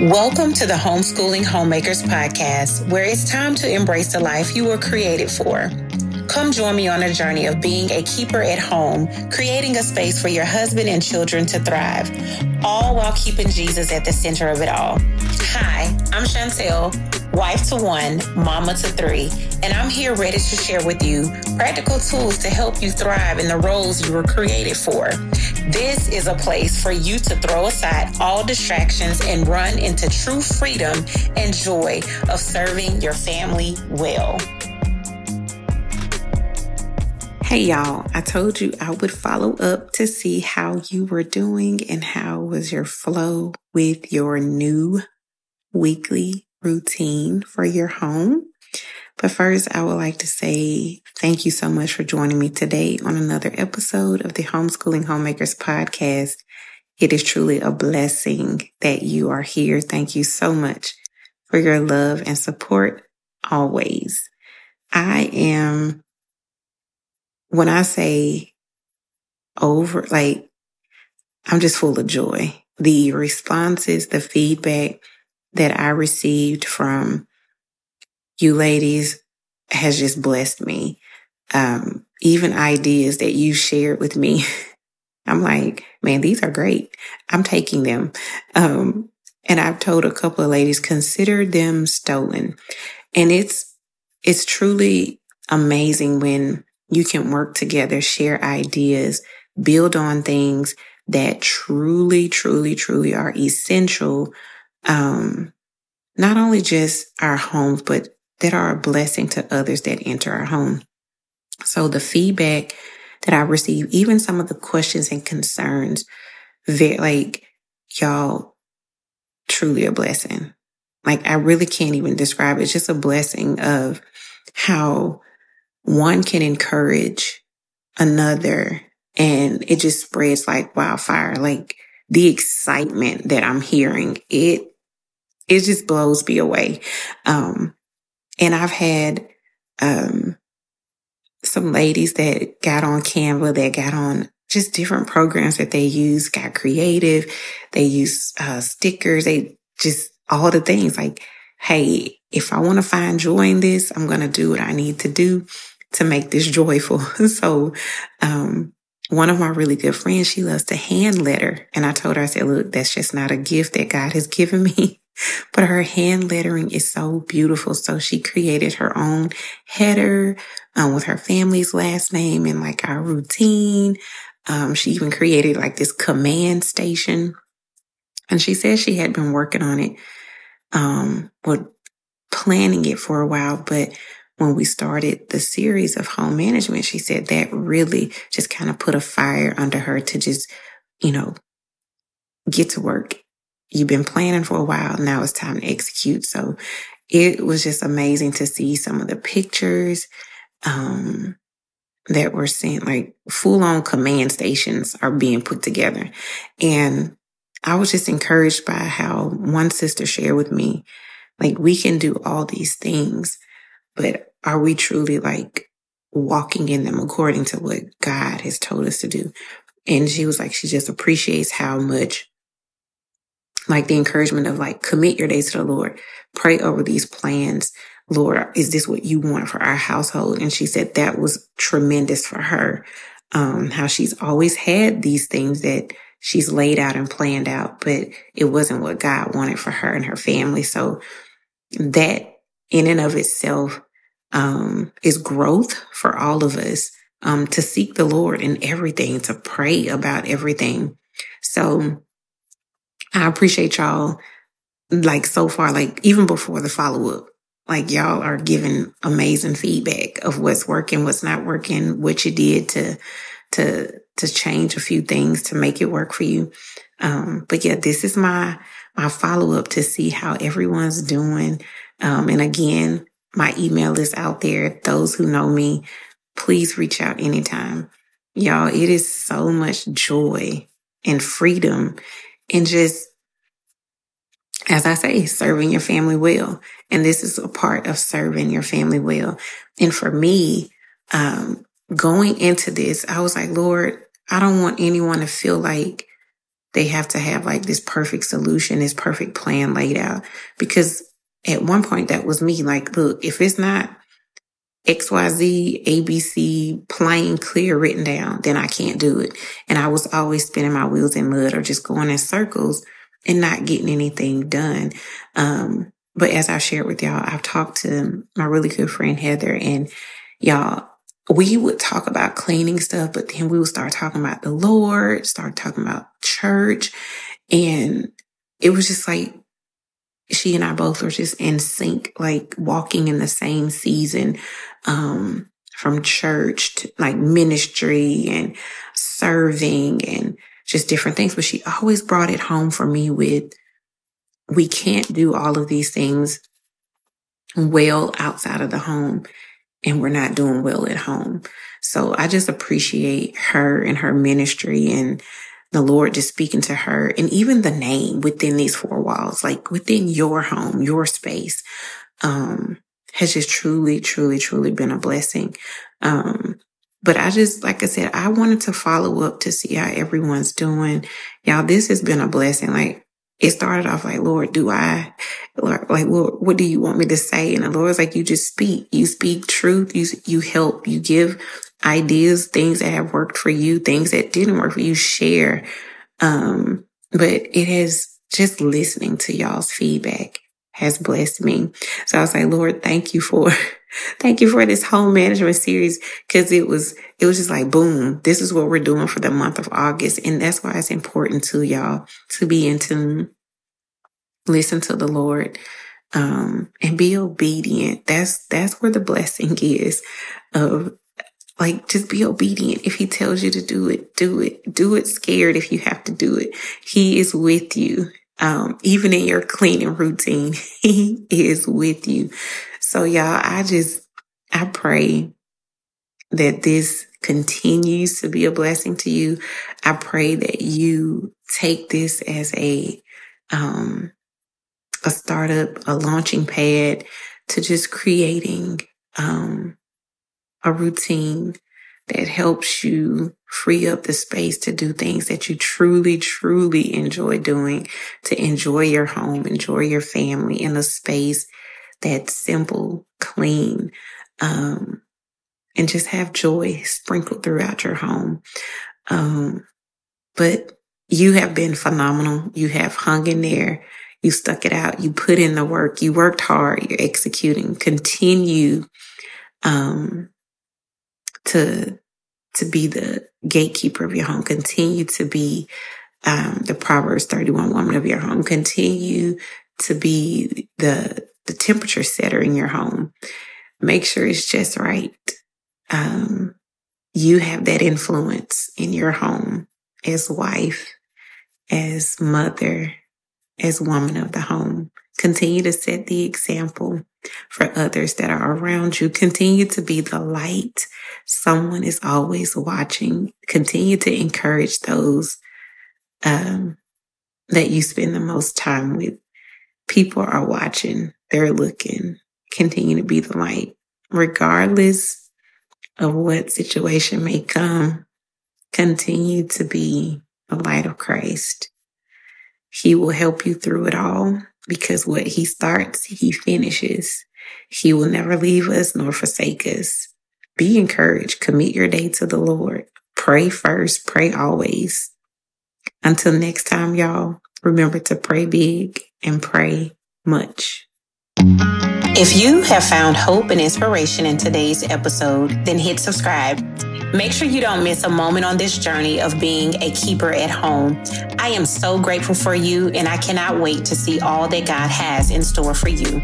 Welcome to the Homeschooling Homemakers Podcast, where it's time to embrace the life you were created for. Come join me on a journey of being a keeper at home, creating a space for your husband and children to thrive, all while keeping Jesus at the center of it all. Hi, I'm Chantel, wife to one, mama to three, and I'm here ready to share with you practical tools to help you thrive in the roles you were created for. This is a place for you to throw aside all distractions and run into true freedom and joy of serving your family well. Hey y'all, I told you I would follow up to see how you were doing and how was your flow with your new weekly routine for your home. But first, I would like to say thank you so much for joining me today on another episode of the Homeschooling Homemakers podcast. It is truly a blessing that you are here. Thank you so much for your love and support always. I am, when I say over, like, I'm just full of joy. The responses, the feedback that I received from you ladies has just blessed me. Um, even ideas that you shared with me. I'm like, man, these are great. I'm taking them. Um, and I've told a couple of ladies, consider them stolen. And it's, it's truly amazing when you can work together, share ideas, build on things that truly, truly, truly are essential. Um, not only just our homes, but that are a blessing to others that enter our home. So the feedback that I receive, even some of the questions and concerns, very like y'all truly a blessing. Like I really can't even describe it. It's just a blessing of how one can encourage another and it just spreads like wildfire. Like the excitement that I'm hearing, it, it just blows me away. Um, and I've had, um, some ladies that got on Canva, that got on just different programs that they use, got creative. They use, uh, stickers. They just all the things like, Hey, if I want to find joy in this, I'm going to do what I need to do to make this joyful. so, um, one of my really good friends, she loves to hand letter. And I told her, I said, look, that's just not a gift that God has given me. but her hand lettering is so beautiful. So she created her own header um, with her family's last name and like our routine. Um, she even created like this command station. And she said she had been working on it, um, were planning it for a while. But when we started the series of home management, she said that really just kind of put a fire under her to just, you know, get to work you've been planning for a while. Now it's time to execute. So it was just amazing to see some of the pictures, um, that were sent, like full on command stations are being put together. And I was just encouraged by how one sister shared with me, like we can do all these things, but are we truly like walking in them according to what God has told us to do? And she was like, she just appreciates how much like the encouragement of like commit your days to the Lord, pray over these plans. Lord, is this what you want for our household? And she said that was tremendous for her. Um, how she's always had these things that she's laid out and planned out, but it wasn't what God wanted for her and her family. So that in and of itself, um, is growth for all of us, um, to seek the Lord in everything, to pray about everything. So I appreciate y'all like so far, like even before the follow up, like y'all are giving amazing feedback of what's working, what's not working, what you did to, to, to change a few things to make it work for you. Um, but yeah, this is my, my follow up to see how everyone's doing. Um, and again, my email is out there. Those who know me, please reach out anytime. Y'all, it is so much joy and freedom and just, as I say, serving your family well. And this is a part of serving your family well. And for me, um, going into this, I was like, Lord, I don't want anyone to feel like they have to have like this perfect solution, this perfect plan laid out. Because at one point that was me like, look, if it's not XYZ, ABC, plain, clear, written down, then I can't do it. And I was always spinning my wheels in mud or just going in circles and not getting anything done. Um, but as I shared with y'all, I've talked to my really good friend Heather and y'all, we would talk about cleaning stuff, but then we would start talking about the Lord, start talking about church. And it was just like she and I both were just in sync, like walking in the same season, um, from church to like ministry and serving and just different things. But she always brought it home for me with, we can't do all of these things well outside of the home and we're not doing well at home. So I just appreciate her and her ministry and the Lord just speaking to her and even the name within these four walls, like within your home, your space, um, has just truly, truly, truly been a blessing. Um, but I just, like I said, I wanted to follow up to see how everyone's doing. Y'all, this has been a blessing. Like it started off like, Lord, do I, Lord, like, Lord, what do you want me to say? And the Lord's like, you just speak, you speak truth. You, you help, you give ideas, things that have worked for you, things that didn't work for you, share. Um, but it has just listening to y'all's feedback has blessed me. So I was like, Lord, thank you for, thank you for this home management series. Cause it was, it was just like, boom, this is what we're doing for the month of August. And that's why it's important to y'all to be in tune, listen to the Lord, um, and be obedient. That's, that's where the blessing is of like, just be obedient. If he tells you to do it, do it. Do it scared if you have to do it. He is with you. Um, even in your cleaning routine, he is with you. So y'all, I just, I pray that this continues to be a blessing to you. I pray that you take this as a, um, a startup, a launching pad to just creating, um, a routine that helps you free up the space to do things that you truly, truly enjoy doing, to enjoy your home, enjoy your family in a space that's simple, clean, um, and just have joy sprinkled throughout your home. Um, but you have been phenomenal. You have hung in there. You stuck it out. You put in the work. You worked hard. You're executing. Continue, um, to to be the gatekeeper of your home. Continue to be um, the Proverbs 31 woman of your home. Continue to be the the temperature setter in your home. Make sure it's just right. Um, you have that influence in your home as wife, as mother, as woman of the home. Continue to set the example for others that are around you. Continue to be the light. Someone is always watching. Continue to encourage those um, that you spend the most time with. People are watching. They're looking. Continue to be the light, regardless of what situation may come. Continue to be the light of Christ. He will help you through it all because what he starts, he finishes. He will never leave us nor forsake us. Be encouraged. Commit your day to the Lord. Pray first. Pray always. Until next time, y'all, remember to pray big and pray much. If you have found hope and inspiration in today's episode, then hit subscribe. Make sure you don't miss a moment on this journey of being a keeper at home. I am so grateful for you, and I cannot wait to see all that God has in store for you.